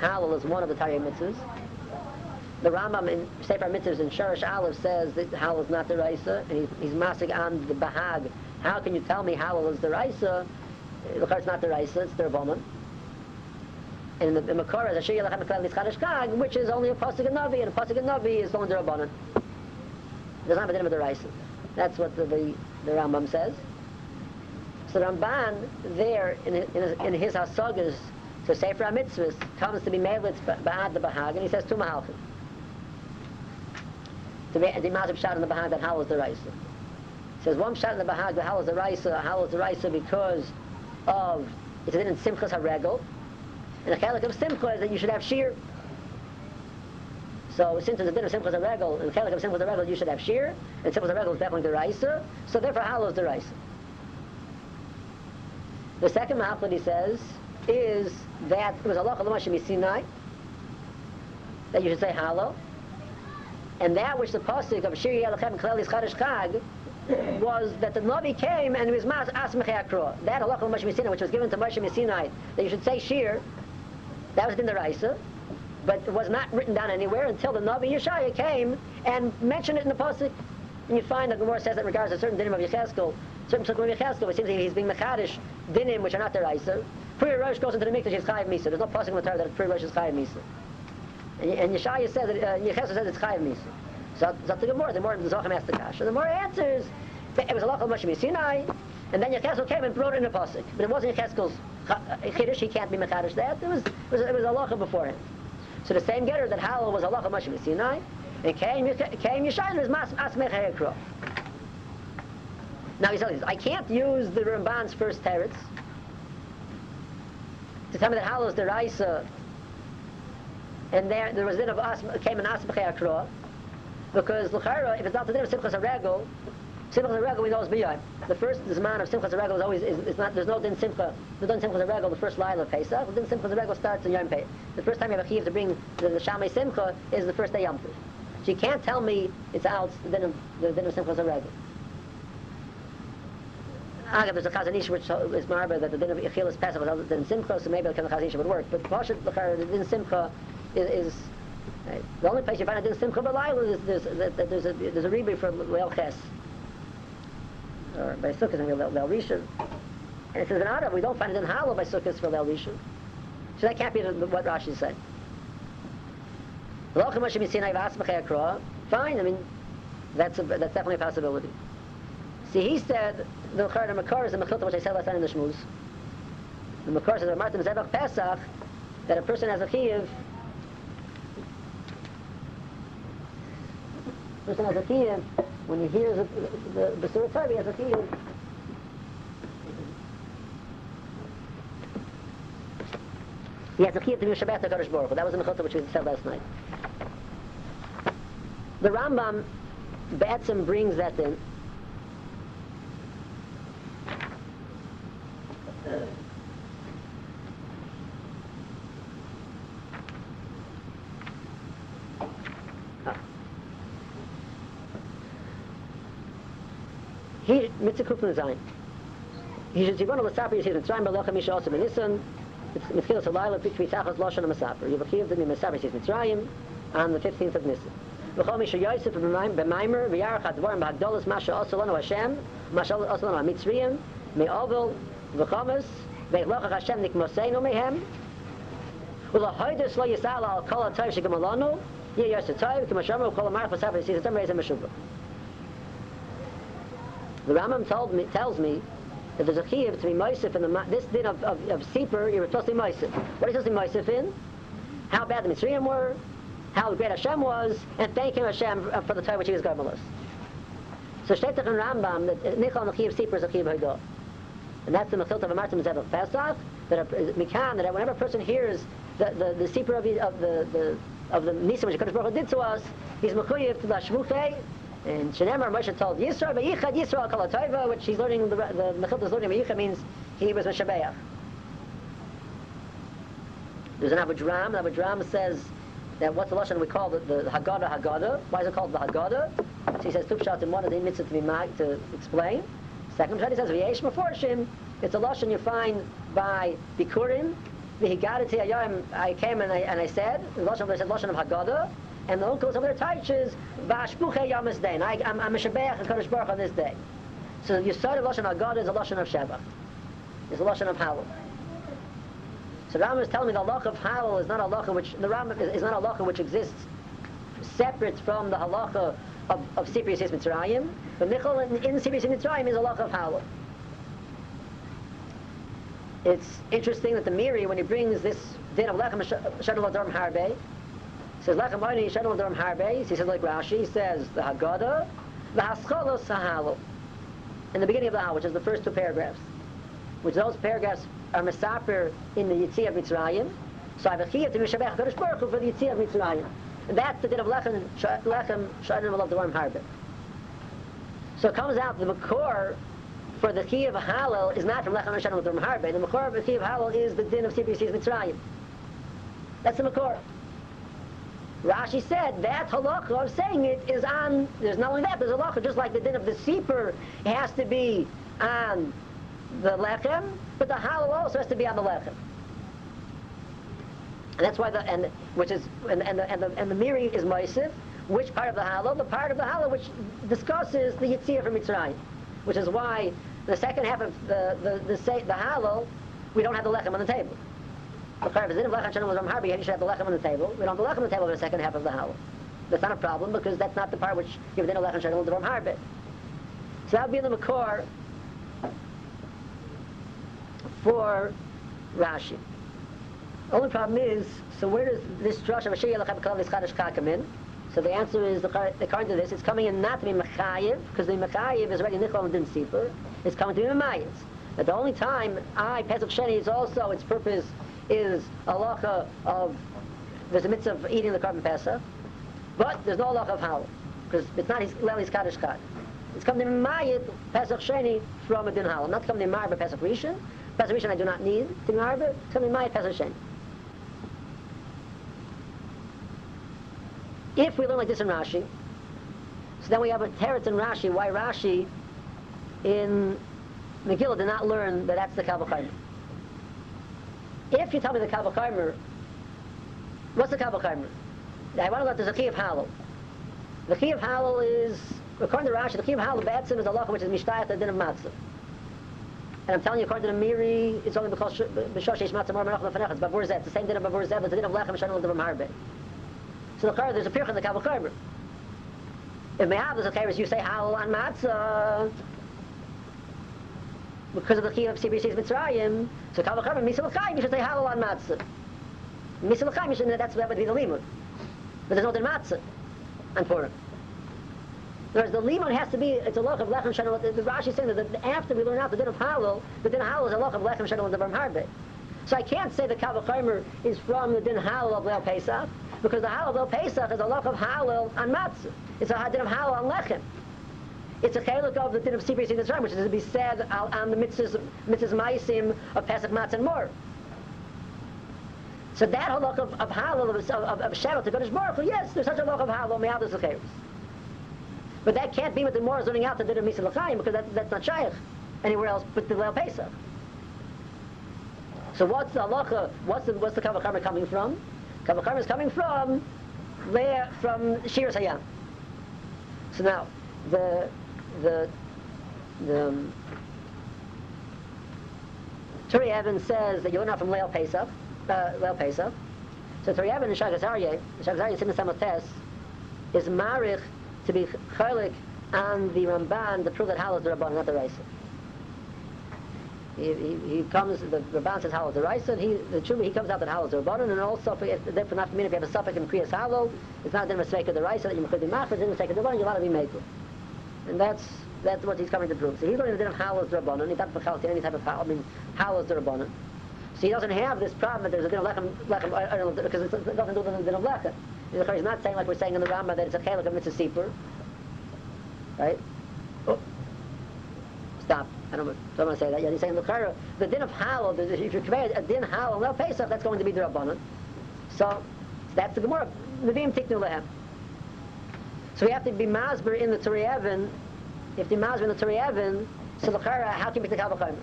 Halal as one of the Tari Mitzvahs. The Rambam in Sefer Mitzvahs in Sharash Aleph says that halal is not the Raisa, and he, he's masig on the Bahag. How can you tell me halal is the Raisa? It's not the Raisa, it's the Rabbanon. And the, the Makor is Asher Yelachem Meklal Nitzchadish Kag, which is only a Pasuk and Navi, and a Pasuk and Navi is only the Rabbanon. It doesn't have a name of the Raisa. That's what the, the, the Rambam says. So the Ramban there in, in, in his Hasagas, so Sefer HaMitzvahs comes to be Melitz Ba'ad the Bahag, and he says two Mahalchim to be the amount of shot in the Bahag that howls the Raisa. Says one shot in the Bahag that howls the Raisa, howls the Raisa because of, it's in Simchas HaRegel, and the chelik of Simcha is that you should have shear. So since it's a din of Simchas HaRegel, and the chelik of Simchas HaRegel you should have shear, and Simchas HaRegel is definitely the Raisa, so therefore howls the Raisa. The second that he says is that it was Allah Chalam Sinai, that you should say hallow, and that which the pasuk of Shir Yelachem Klelis Chadash Chag was that the Navi came and was Mas Asmechei Akro. That halacha Moshe Messina, which was given to Moshe Messinai, that you should say Shir, that was in the Raisa, but it was not written down anywhere until the Navi Yeshaya came and mentioned it in the pasuk. And you find that Gemara says that regards a certain dinim of Yecheskel, certain psukim of Yecheskel, it seems that he's being mechadish dinim which are not the Raisa. Pri Rosh goes into the mikdash, he's chayiv misa. There's no pasuk in the Torah that Pri Rosh is chayiv misa. And, and Yeshaya says that, uh, Yecheskel says it's Chayiv Misa. The more the Zohar asks the Kasha. The more answers, it was a of Moshe Sinai, and then Yecheskel came and brought in a pasuk. But it wasn't Yecheskel's Chiddush, uh, he can't be Mechadish that. It was, it was, it was before him. So the same getter that Halal was Allah of Moshe Sinai, and came, came Yeshaya was Mas Asmech Hekro. Now he says, I can't use the Ramban's first teretz to tell me that Halal is the Raisa and there there was a of us came an asmach akro because luchara if it's not the din of simchas regel Simchas Regel we know is b'yom. The first zman of Simchas Regel is always is, is not. There's no din Simcha. There's no din Simchas Regel the first line of Pesach. The din Simchas Regel starts in Yom Pei. The first time you have a chiyuv to bring the, the Shamay Simcha is the first day Yom Tov. So you can't tell me it's out the din of the din of Simchas Regel. Again, there's a Chazon Ish which uh, is marba that the din of Ichil is Pesach without the din Simcha, so maybe the Chazon Ish would work. But Pashat, the din Simcha is, is right. the only place you find a in Simcha B'Layla is there's, there's, there's a there's a rebbe for Leil Ches or by Sukkot and Leil Rishon. And it says in Arab, we don't find it in Halo by Sukkot for Leil Rishon. So that can't be the, what Rashi said. Fine, I mean, that's, a, that's definitely a possibility. See, he said, the Char Makar is the Mechilta, which I said last night in the Shmuz. The Makar says, Martin Zevach Pesach, that a person has a Chiyiv, person has a Chiyiv, when he hears the, the, the he has a Chiyiv. He has a Chiyiv to be Shabbat HaKadosh Baruch Hu. That was in the Mechilta which we said last night. The Rambam, Batsim brings that in. He mitzvah kufn zayin. He should zivon l'saper yisir mitzrayim b'lecha misha also b'nisan. It's mitchilas halayla b'tvi tachas lashon ha'masaper. Yivachiv the misaper yisir mitzrayim on the 15th of Nisan. V'chol misha yosef b'maimer v'yarach advarim b'hagdolas masha also lanu Hashem masha also lanu ha'mitzrayim me'ovel v'chomas ve'lochach Hashem nikmoseinu mehem ולהוידס לא יסעל על כל הטוב שגם לנו, יהיה יוסף טוב, כמו שאמרו, כל המערכת בספר יסיס, אתם ראיתם משובו. the Rambam told me, tells me that there's a chiyuv to be Moisef in the, this din of, of, of Sipur, you're supposed to be Moisef. What are you supposed to be in? How bad the Mitzrayim were, how great Hashem was, and thank him Hashem uh, for the time which he was Garmelos. So Shetach and Rambam, that uh, Nichol and chiyuv Sipur is a chiyuv Hodah. And that's the Mechilta of Amartim Zevach Pesach, that a, Mikan, that whenever a person hears the, the, the Sipur of the, of the, the of the Nisa which HaKadosh Baruch Hu did to us, he's Mechuyev to the Shmuchei, and Shenemar Moshe told Yisrael, Be'ichad Yisrael Kol HaToiva, which he's learning, the, the Mechilta is learning Be'ichad means he was Meshabeach. There's an Abudraham, and Abudraham says that what's the Lashon we call the, the Haggadah Haggadah. Why is it called the Haggadah? So he says, two shots in one of the mitzvah to be mag, to explain. Second shot he says, V'yesh Meforshim, it's a Lashon you find by Bikurim, V'higadati Ayayim, I came and I, and I said, the Lashon, I said Lashon of Haggadah, and the uncles over there teaches Vashpuche Yamas Day. I, I'm, I'm a Shabbat and Kodesh Baruch on this day. So you start a Lashon of God is a Lashon of Sheba. It's a Lashon of Halal. So the Rambam is telling me the halacha of Halal is not a halacha which the Rambam is, is not a halacha which exists separate from the halacha of, of Sipri Yis Mitzrayim. But in, in Sipri Yis Mitzrayim is a halacha of Halal. It's interesting that the Meiri, when he brings this din of Lechem Shadol Adorm Harbe, says Lechem Oini Shadol Adorm Harbe, he says like Rashi, says the Haggadah, the Haschalos Sahalal. In the beginning of the Hal, which is the first two paragraphs, which those paragraphs are Mesaper in the Yitzhi of Mitzrayim, so I have a to Mishabech Kodesh Baruch for the Yitzhi of Mitzrayim. That's the din of Lechem Lechem Shadol Adorm Harbe. So it comes out the Makor for the Chi of Halal is not from Lechem Hashem with Harbe. The Makor of the Chi of Halal is the din of CBC's Mitzrayim. That's the Makor. Rashi said that halacha of saying it is on, there's not only that, there's halacha just like the din of the Seeper has to be on the Lechem, but the Halal also has to be on the Lechem. And that's why the, and, which is, and, and the, and the, and the Meiri is Moisif, which part of the Halal? The part of the Halal which discusses the Yitzhak from Mitzrayim. Which is why the second half of the the the, say, the halal, we don't have the lechem on the table. The you should have the lechem on the table. We don't have the lechem on the table for the second half of the halal. That's not a problem because that's not the part which give the lechem shalom the harbe. So that would be in the makor for Rashi. Only problem is, so where does this drush of Ashiyah Lechem Kalav Chadash come in? So the answer is, according to this, it's coming in not to be Mechayiv, because the Mechayiv is already Nichol and Din Sipur. It's coming to be Memayis. But the only time I, Pesach Sheni, is also, its purpose is a halacha of, there's a mitzvah of eating the carbon Pesach, but there's no halacha of halal, because it's not his Leli's Kaddish Chad. It's coming to Mayit Pesach Sheni from a din halal. Not coming to Marba Pesach Rishon. Pesach Rishon I do not need to Marba. It's coming to Mayit Pesach Sheni. If we learn like this in Rashi, so then we have a teretz in Rashi, why Rashi in Megillah did not learn that that's the Kabbalah If you tell me the Kabbalah what's the Kabbalah I want to let there's a key of Halal. The key of Halal is, according to Rashi, the key of Halal Batsim is a lacha which is Mishtayat the din of Matzah. And I'm telling you, according to the Meiri, it's only because B'shosh Yesh Matzah Mor Menach Lefanech, it's Bavur Zeh, it's the same din of Bavur Zeh, it's the din of Lechem Shanel Devam Harbe. So the there's a pirch in the Kabbalah. If Me'av there's a Chaymer, you say Halal on Matzah, because of the key of CBC's Mitzrayim, so Kabbalah Chaymer, Misa L'chaim, you should say Halal on Matzah. Misa L'chaim, you should, that's, that would be the limud. But there's no din Matzah on Purim. Whereas the limud has to be, it's a loch of lechem shanel, the Rashi is saying that after we learn out the din of halal, the din of halal is a loch of lechem shanel and the harbe. So I can't say the Kavachimer is from the din halal of Leil Pesach, because the halal of Pesach is a loch of halal on matzah. It's a din of halal on lechem. It's a chalik of the din of Sibri Sinas which is to be said on the mitzvahs, mitzvahs maisim of Pesach, Matzah, and more. So that halach of, of halal, of, of, of Shabbat, to Kodesh Baruch yes, there's such a halach of halal, me'adus l'cheres. But that can't be what the more is learning out to din of Misa because that, that's not shaykh anywhere else but the Leil Pesach. So what's the halacha, what's the, what's the Kavachar coming from? Kavachar is coming from where from Shir Hayam. So now the the the um, Turi Evans says that you're not from Leil Pesach, uh, Leil Pesach. So Turi Evans in Shaagas Aryeh, Shagazarye Simon Samotes is marich to be chalik on the Ramban to prove that halal is the Rabban, not the Raisa. He, he, he comes, the Ramban says halal is the Raisa, he, the Truma, he comes out that halal is the Rabban, and also, if, therefore not mean if you have a suffix in Kriyas halal, it's not the mistake of the Raisa that you could be machar, it's the mistake of the Rabban, you're allowed to be made. And that's that's what he's coming to prove. So he's learning the din of halal is the Rabban, he's not for any type of halal, I mean, halal is the Rabban. So he doesn't have this problem that there's a din of lechem, lechem, uh, uh, because it doesn't do the din of lechem. He's not saying like we're saying in the Rambam that it's a chelik of mitzvah sipur, right? Oh. Stop. I don't, don't want to say that. Yeah, he's saying the the din of halal, if you compare a din halal, no Pesach, that's going to be the Rabbanan. So that's the Gemara. Nevi'im tiknu lehem. So we have to be masber in the Turei Even. If the masber in the Turei Even, so the Chara, how can you make the Kabbalah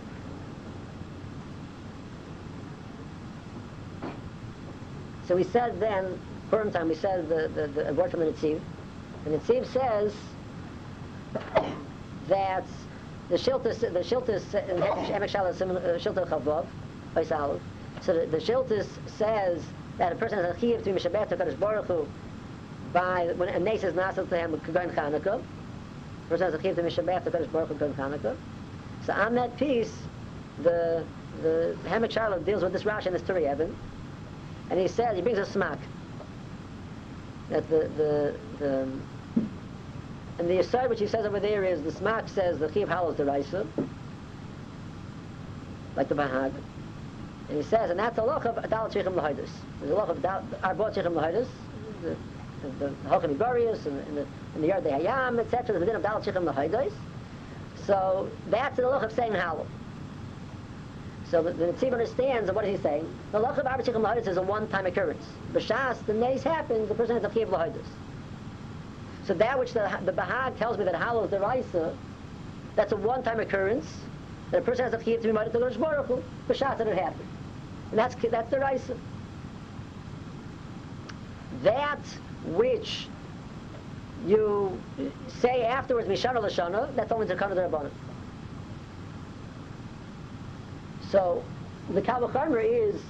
So we said then, Purim time, we said the, the, the word from the Netziv. The Netziv says that the Shiltis, the Shiltis, Emek Shalas, Shiltis Chavov, Oisalav. So the, the Shiltis says that a person has a chiv to be Mishabet to Kadosh Baruch Hu by, when a nace is nasal to him, Kagan Chanukah. A person has a chiv to Mishabet to Kadosh Baruch Kagan Chanukah. So on that piece, the, the Hamek Charlotte deals with this Rashi and this Turei Even. And he says, he brings a smack. That the, the, the, and the aside which he says over there is, the smack says the chiv halal is the raisa, like the Bahag. And he says, and that's a loch of Adal Tzichem Lahidus. There's a loch of Arbot Tzichem Lahidus, the, the, the Hochim Ibarius, and, and the, and the Yard Hayam, etc., the din of Dal Tzichem Lahidus. So that's the loch of saying halal. So the, the understands, what is he saying? The Lach of Arbeitzichem Lahidus is a one-time occurrence. B'shas, the nays happens, the person has a Chiv Lahidus. So that which the, the Bahag tells me that Halal is the Raisa, that's a one-time occurrence, that a person has a Chiv to be mighty to Rosh Baruch Hu, B'shas that it happened. And that's, that's the Raisa. That which you say afterwards, Mishana Lashana, that's only the Rabbanim. So the Kavachomer is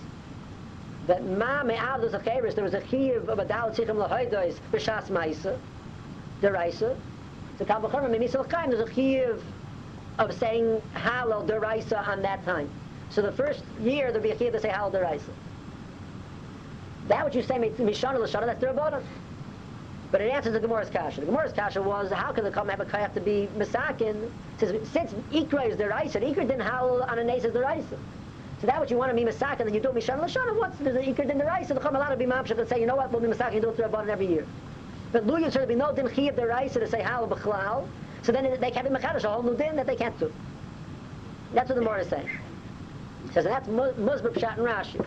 that ma me'avdos acheres, there was a chiyuv of a dal tzichem lahaydois b'shas ma'isa, deraisa. So Kavachomer me'misal chaim, there's a chiyuv of saying halal deraisa on that time. So the first year there'll be a chiyuv to say halal deraisa. That what you say mishana l'shana, that's the Rabbanon. But it answers the Gemara's kasha. The Gemara's kasha was, how can the Kama have a have to be Misakin? Since, since Ikra is the Raisa, Ikra didn't howl on a Nes is the Raisa. So that what you want to be Misakin, then you do Mishan Lashana, what's the Ikra didn't the Raisa? The allowed to be Mamshach and say, you know what, we'll be Misakin, do it through Rabban every year. But Luya should be no Din Chiyav the Raisa to say Hal B'chlal, So then they can't be mechadish a whole new din that they can't do. That's what the Gemara is saying. Says, and that's Musbar Pshat and Rashi.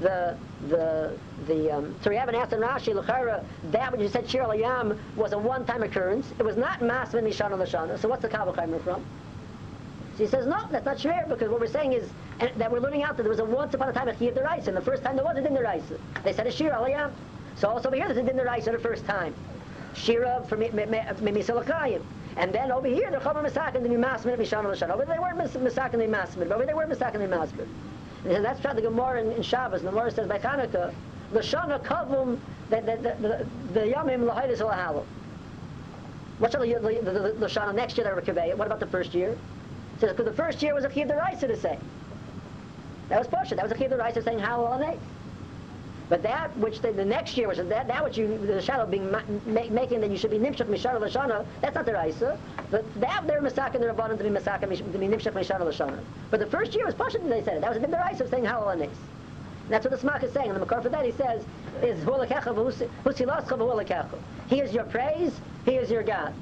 The, the, the, um, so we have an asked in Rashi, L'chara, that what you said, Shir Yam, was a one-time occurrence. It was not Masvin Mishana Lashana. So what's the Kabbalah from? So he says, no, that's not fair, because what we're saying is and, that we're learning out that there was a once upon a time a Chiyav Deraisa, and the first time there was a Din Deraisa. They said a Shir Yam. So also over here there's a Din Deraisa the first time. Shira for Misalakayim. And then over here, they're Chomer Masakin, the Mimasmin, Mishana Lashana. Over there, they weren't Masakin, the Mimasmin, over they weren't Masakin, the Mimasmin. And that's the Gemara in, in Shabbos. The Gemara says by Chanukah, Lashana Kavum, the, the, the, the Yamim Lahidis Lahalu. What's the, the, the, the Lashana next year that were What about the first year? It says, because the first year was a Chiv Deraisa to say. That was Pasha. That was a Chiv Deraisa saying Halal and but that which the, the next year was that that which you the shadow being ma- ma- making that you should be nimshach mishara lashana. That's not the raisa. But that they're masakin the rabbanon to be masakin to be nimshach mishara lashana. But the first year was pashut they said it. That was the raisa of saying halal anis. That's what the Smach is saying. And the Makar for that he says is He is your praise. He is your God.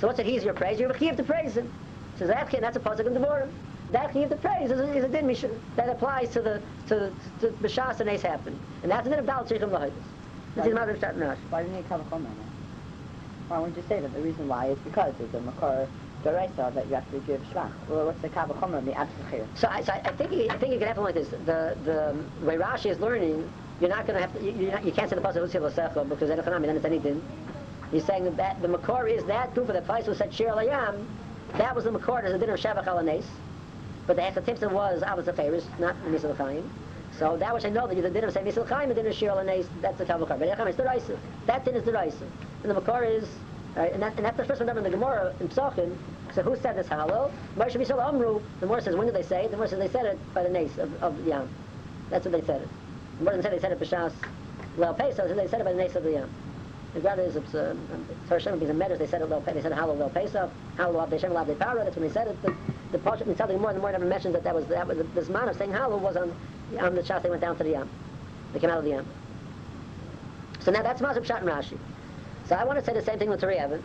So what's it? He's your praise. You're have to praise him. Says that's a pasuk in the Devarim that can give the praise is a, is a din mishra that applies to the to to b'shas and happen, and that's a din of dal tzrichim lahidus. This is Mother Shat Nash. Why didn't he come that? Why wouldn't you say that the reason why is because there's a makar deraisa that you have to give shvach. Well, what's the kavachomer the absent? So I, so I think he, I think it can happen like this. The the way Rashi is learning, you're not going to have to. You, not, you can't say the pasuk Husi Lasecha because then it's anything. He's saying that, the makor is that proof of the place who said Shir Layam. That was the makor as a dinner of Shavach Alanes. But the Echatipsim was Abbas Aferis, not Misal Chaim. So that which I know that din of say Misal Chaim, the din of Shir Alanais, that's the Kavakar. But Echam is the Raisa. That din is the Raisa. And the Makar is, right, and, that, and that's the first one done in the Gemara in Psachim. So who said this halal? Moshe Misal Amru. The Gemara says, when did they say it? The Gemara says they said it by the nace of, of Yam. That's what they said it. The Gemara said they said it B'Shas Lel Pesach, they said it by the nace of the Yam. The rather is it's uh, Torah Shem in Medrash they said it they said halal Lel Pesach, halal Abdei Shem Abdei Para. That's when they said it. The, the Pashat Mitzad more and more never mentioned that that was that was this man of saying halal was on on the shas they went down to the yam. They came out of the yam. So now that's Mazab Shat and Rashi. So I want to say the same thing with Turei Even,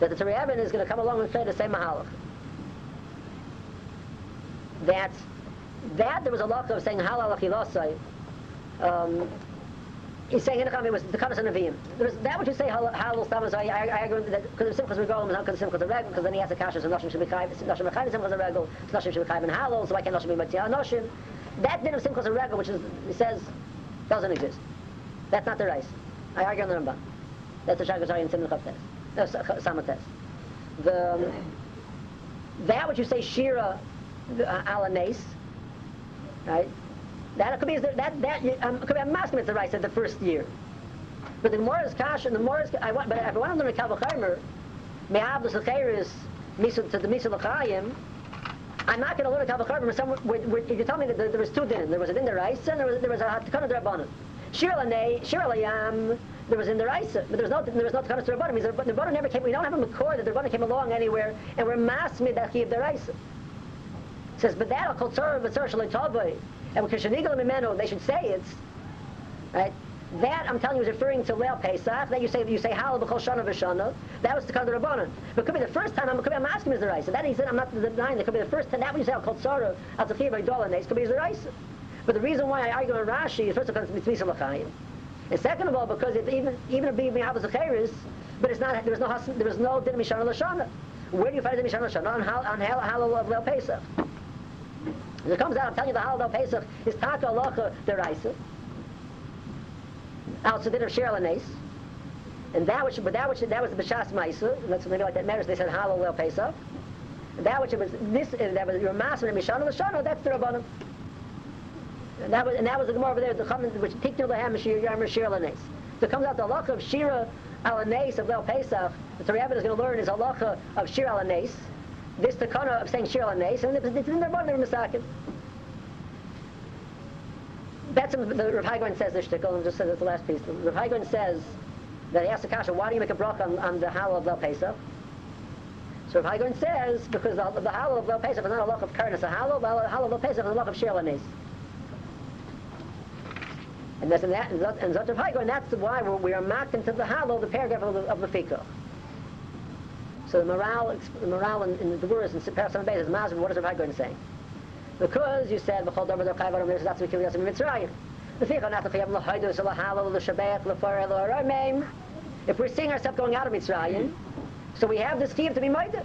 that the Turei Even is going to come along and say the same mahalach. That that there was a lot of saying halal achilosai. Um, he's saying in the was the Kadosh and Nevi'im. That what you say halal stamas. I I agree that because the Simchas Regalim is not because Simchas Regel because then he has a kasha so Noshim should be chayv Noshim Mechayv Simchas Regel Noshim should be chayv and halal so why can't Noshim be Matzia Noshim? That din of Simchas Regel which is he says doesn't exist. That's not the rice. I argue on the Ramban. That's the Shaagas Aryeh and Simon Chav test. No, Samat The um, that what you say Shira uh, ala right? That could be that that um, could be a maskim it's the right the first year. But the more is kash and the more is I want. But if I want to learn a have the secheris misal to the misal lachayim. I'm not going to learn a kavachaymer somewhere. If you tell me that there, there was two din, there was a din deraisa and there was there was a takana derabbanan. Shir lanei, shir layam. There was in the Raisa, but there was no there was no Takanas Rabbanim. Means the Rabbanim never came. We don't have a Makor that the Rabbanim came along anywhere, and we're masmid that he of the Raisa. Says, but that kol tzara v'tzara shalei tavai. And because Mimeno, they should say it's, right? That I'm telling you is referring to Leil Pesach. That you say you say Halal b'chol shana v'shana. That was the kind of Rabbanon. But could be the first time. I'm, could be I'm asking is the rice. That he said I'm not denying. It could be the first time. That say called Sarah al Tafir by Dolan It could be the rice. But the reason why I argue in Rashi is first of all it's Mitzvah. And second of all because it, even even if being Acheris, but it's not there was no there was no Din Mishana Lashana. Where do you find the Mishana Lashana on on Halal of Leil Pesach? It comes out, I'm telling you the of Pesach is Taka Alocha Deraisa. Sedin of Shir And that which, but that which, that was the B'Shas Maisa, that's maybe like that matters, they said Halal El Pesach. And that which was, this, that was your master and Mishana Lashana, that's the Rabbanim. And that was, and that was the Gemara over there, the Chaman, which Tiknul Lahem Shir Yamar Shir Lanes. So it comes out the halacha of Shira Alanes of Leil Pesach. The Torah is going to learn is halacha of Shir Alanes this takana of saying shir and it's in their body, they're That's what the Rav Hai Gaon says the shtickle, and just says the last piece. Rav Hai Gaon says that he asks the kasha, why do you make a brach on, on the halal of Leil Pesach? So Rav Hai Gaon says, because the, the halal of Leil Pesach is not a loch of karnas, a halal, the halal of Leil Pesach is a loch of shir al-nes. And that's in that, and Zot Haigoin, that's why we are marked into the halal, the paragraph of the, of the fikah. So the morale, the morale in, in the Devorahs and Paras on is Mazim, what is Rav going to say? Because you said, B'chol Dover Dor Chai Varom Nirsa Datsu Yasim Mitzrayim. If we're seeing ourselves going out of Mitzrayim, so we have this chiyuv to be moida.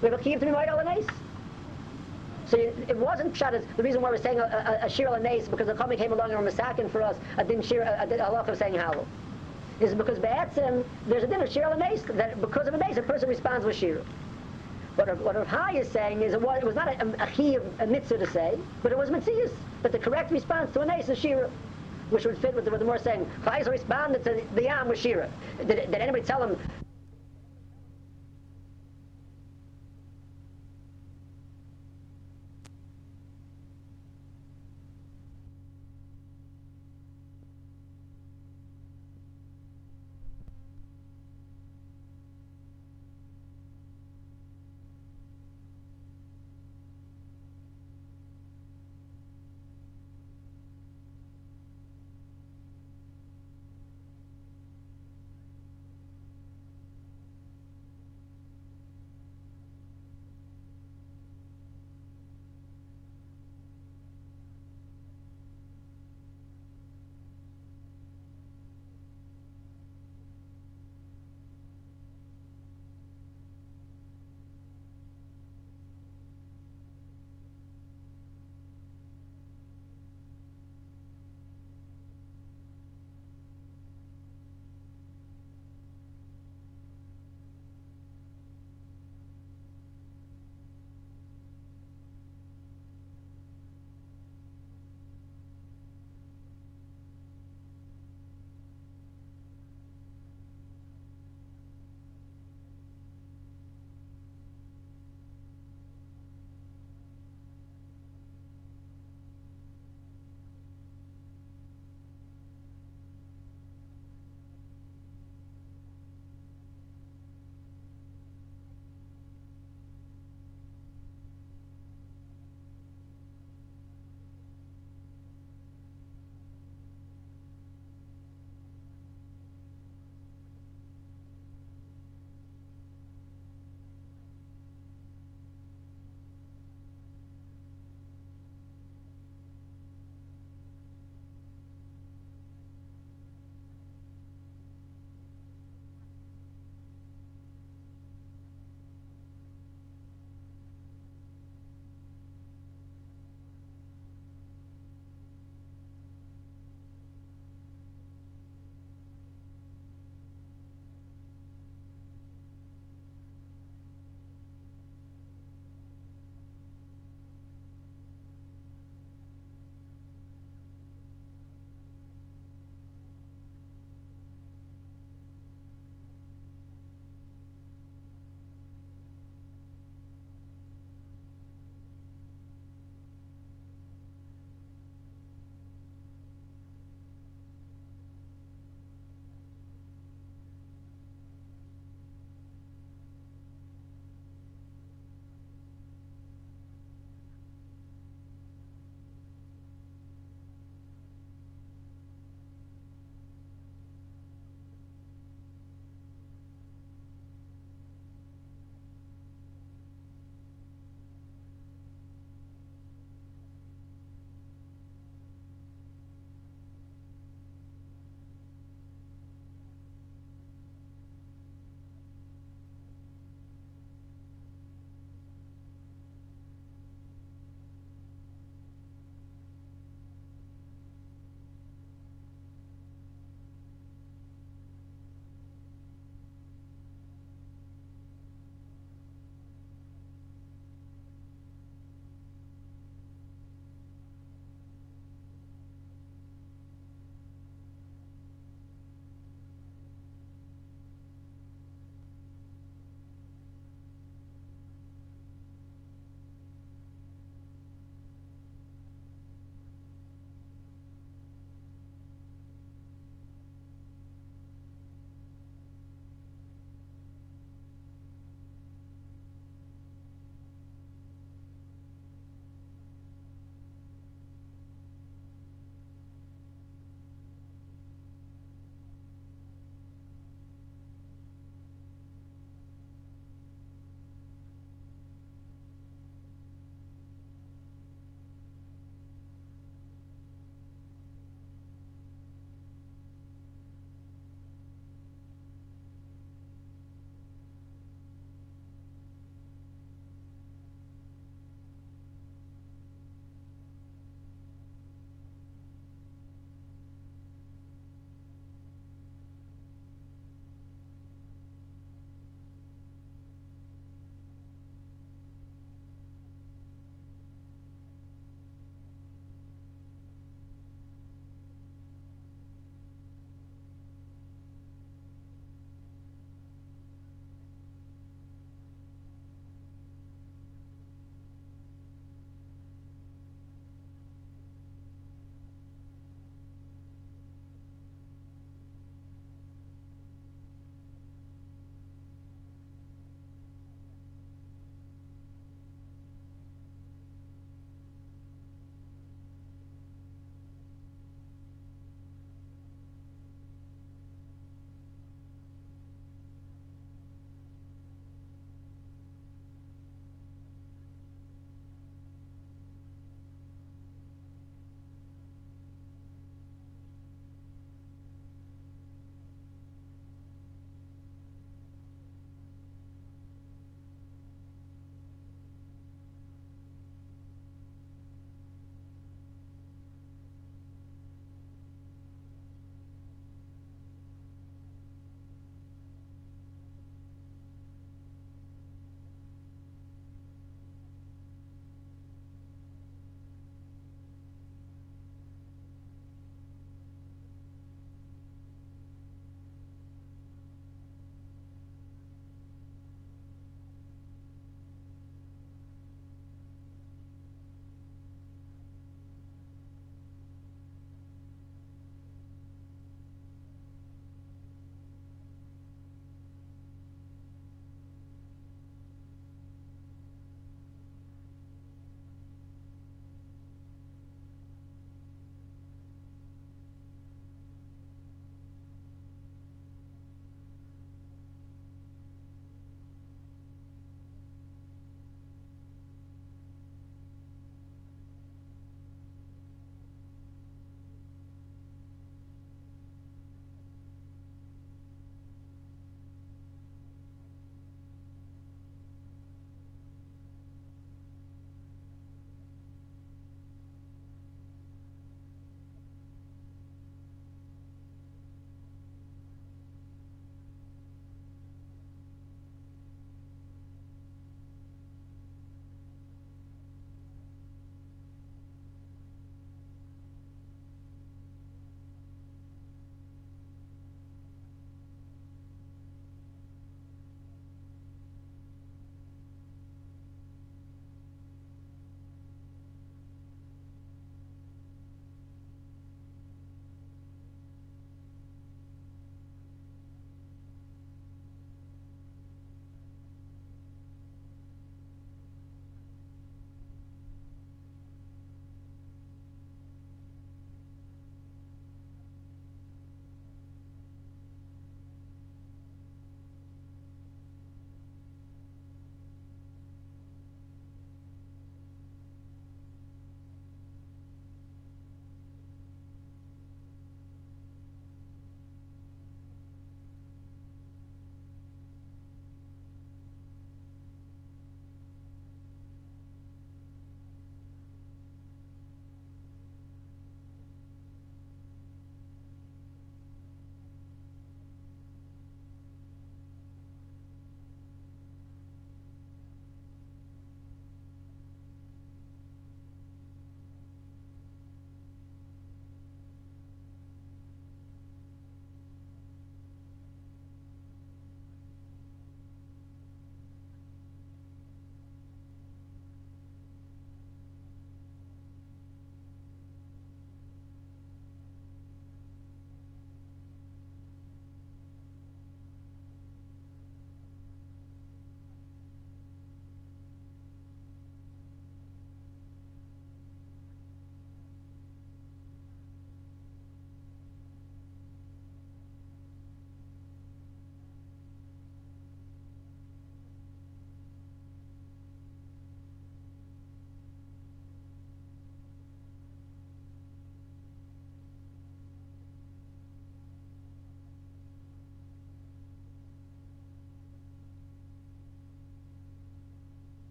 We have a chiyuv to be moida al So you, it wasn't pshat. as- The reason why we're saying a, a, a shir al because the Chami came along and were masakin for us a din shir a, a, a of saying halal. Is because be'etzim there's a din of shir al that because of a mace a person responds with shir. What what Rav Hai is saying is it was, it was not a, a, chiyuv, a mitzvah to say, but it was mitzvahs. But the correct response to a mace is shira. Which would fit with the, what the more saying, Chayes responded to the Yam with Shira. Did, did anybody tell him,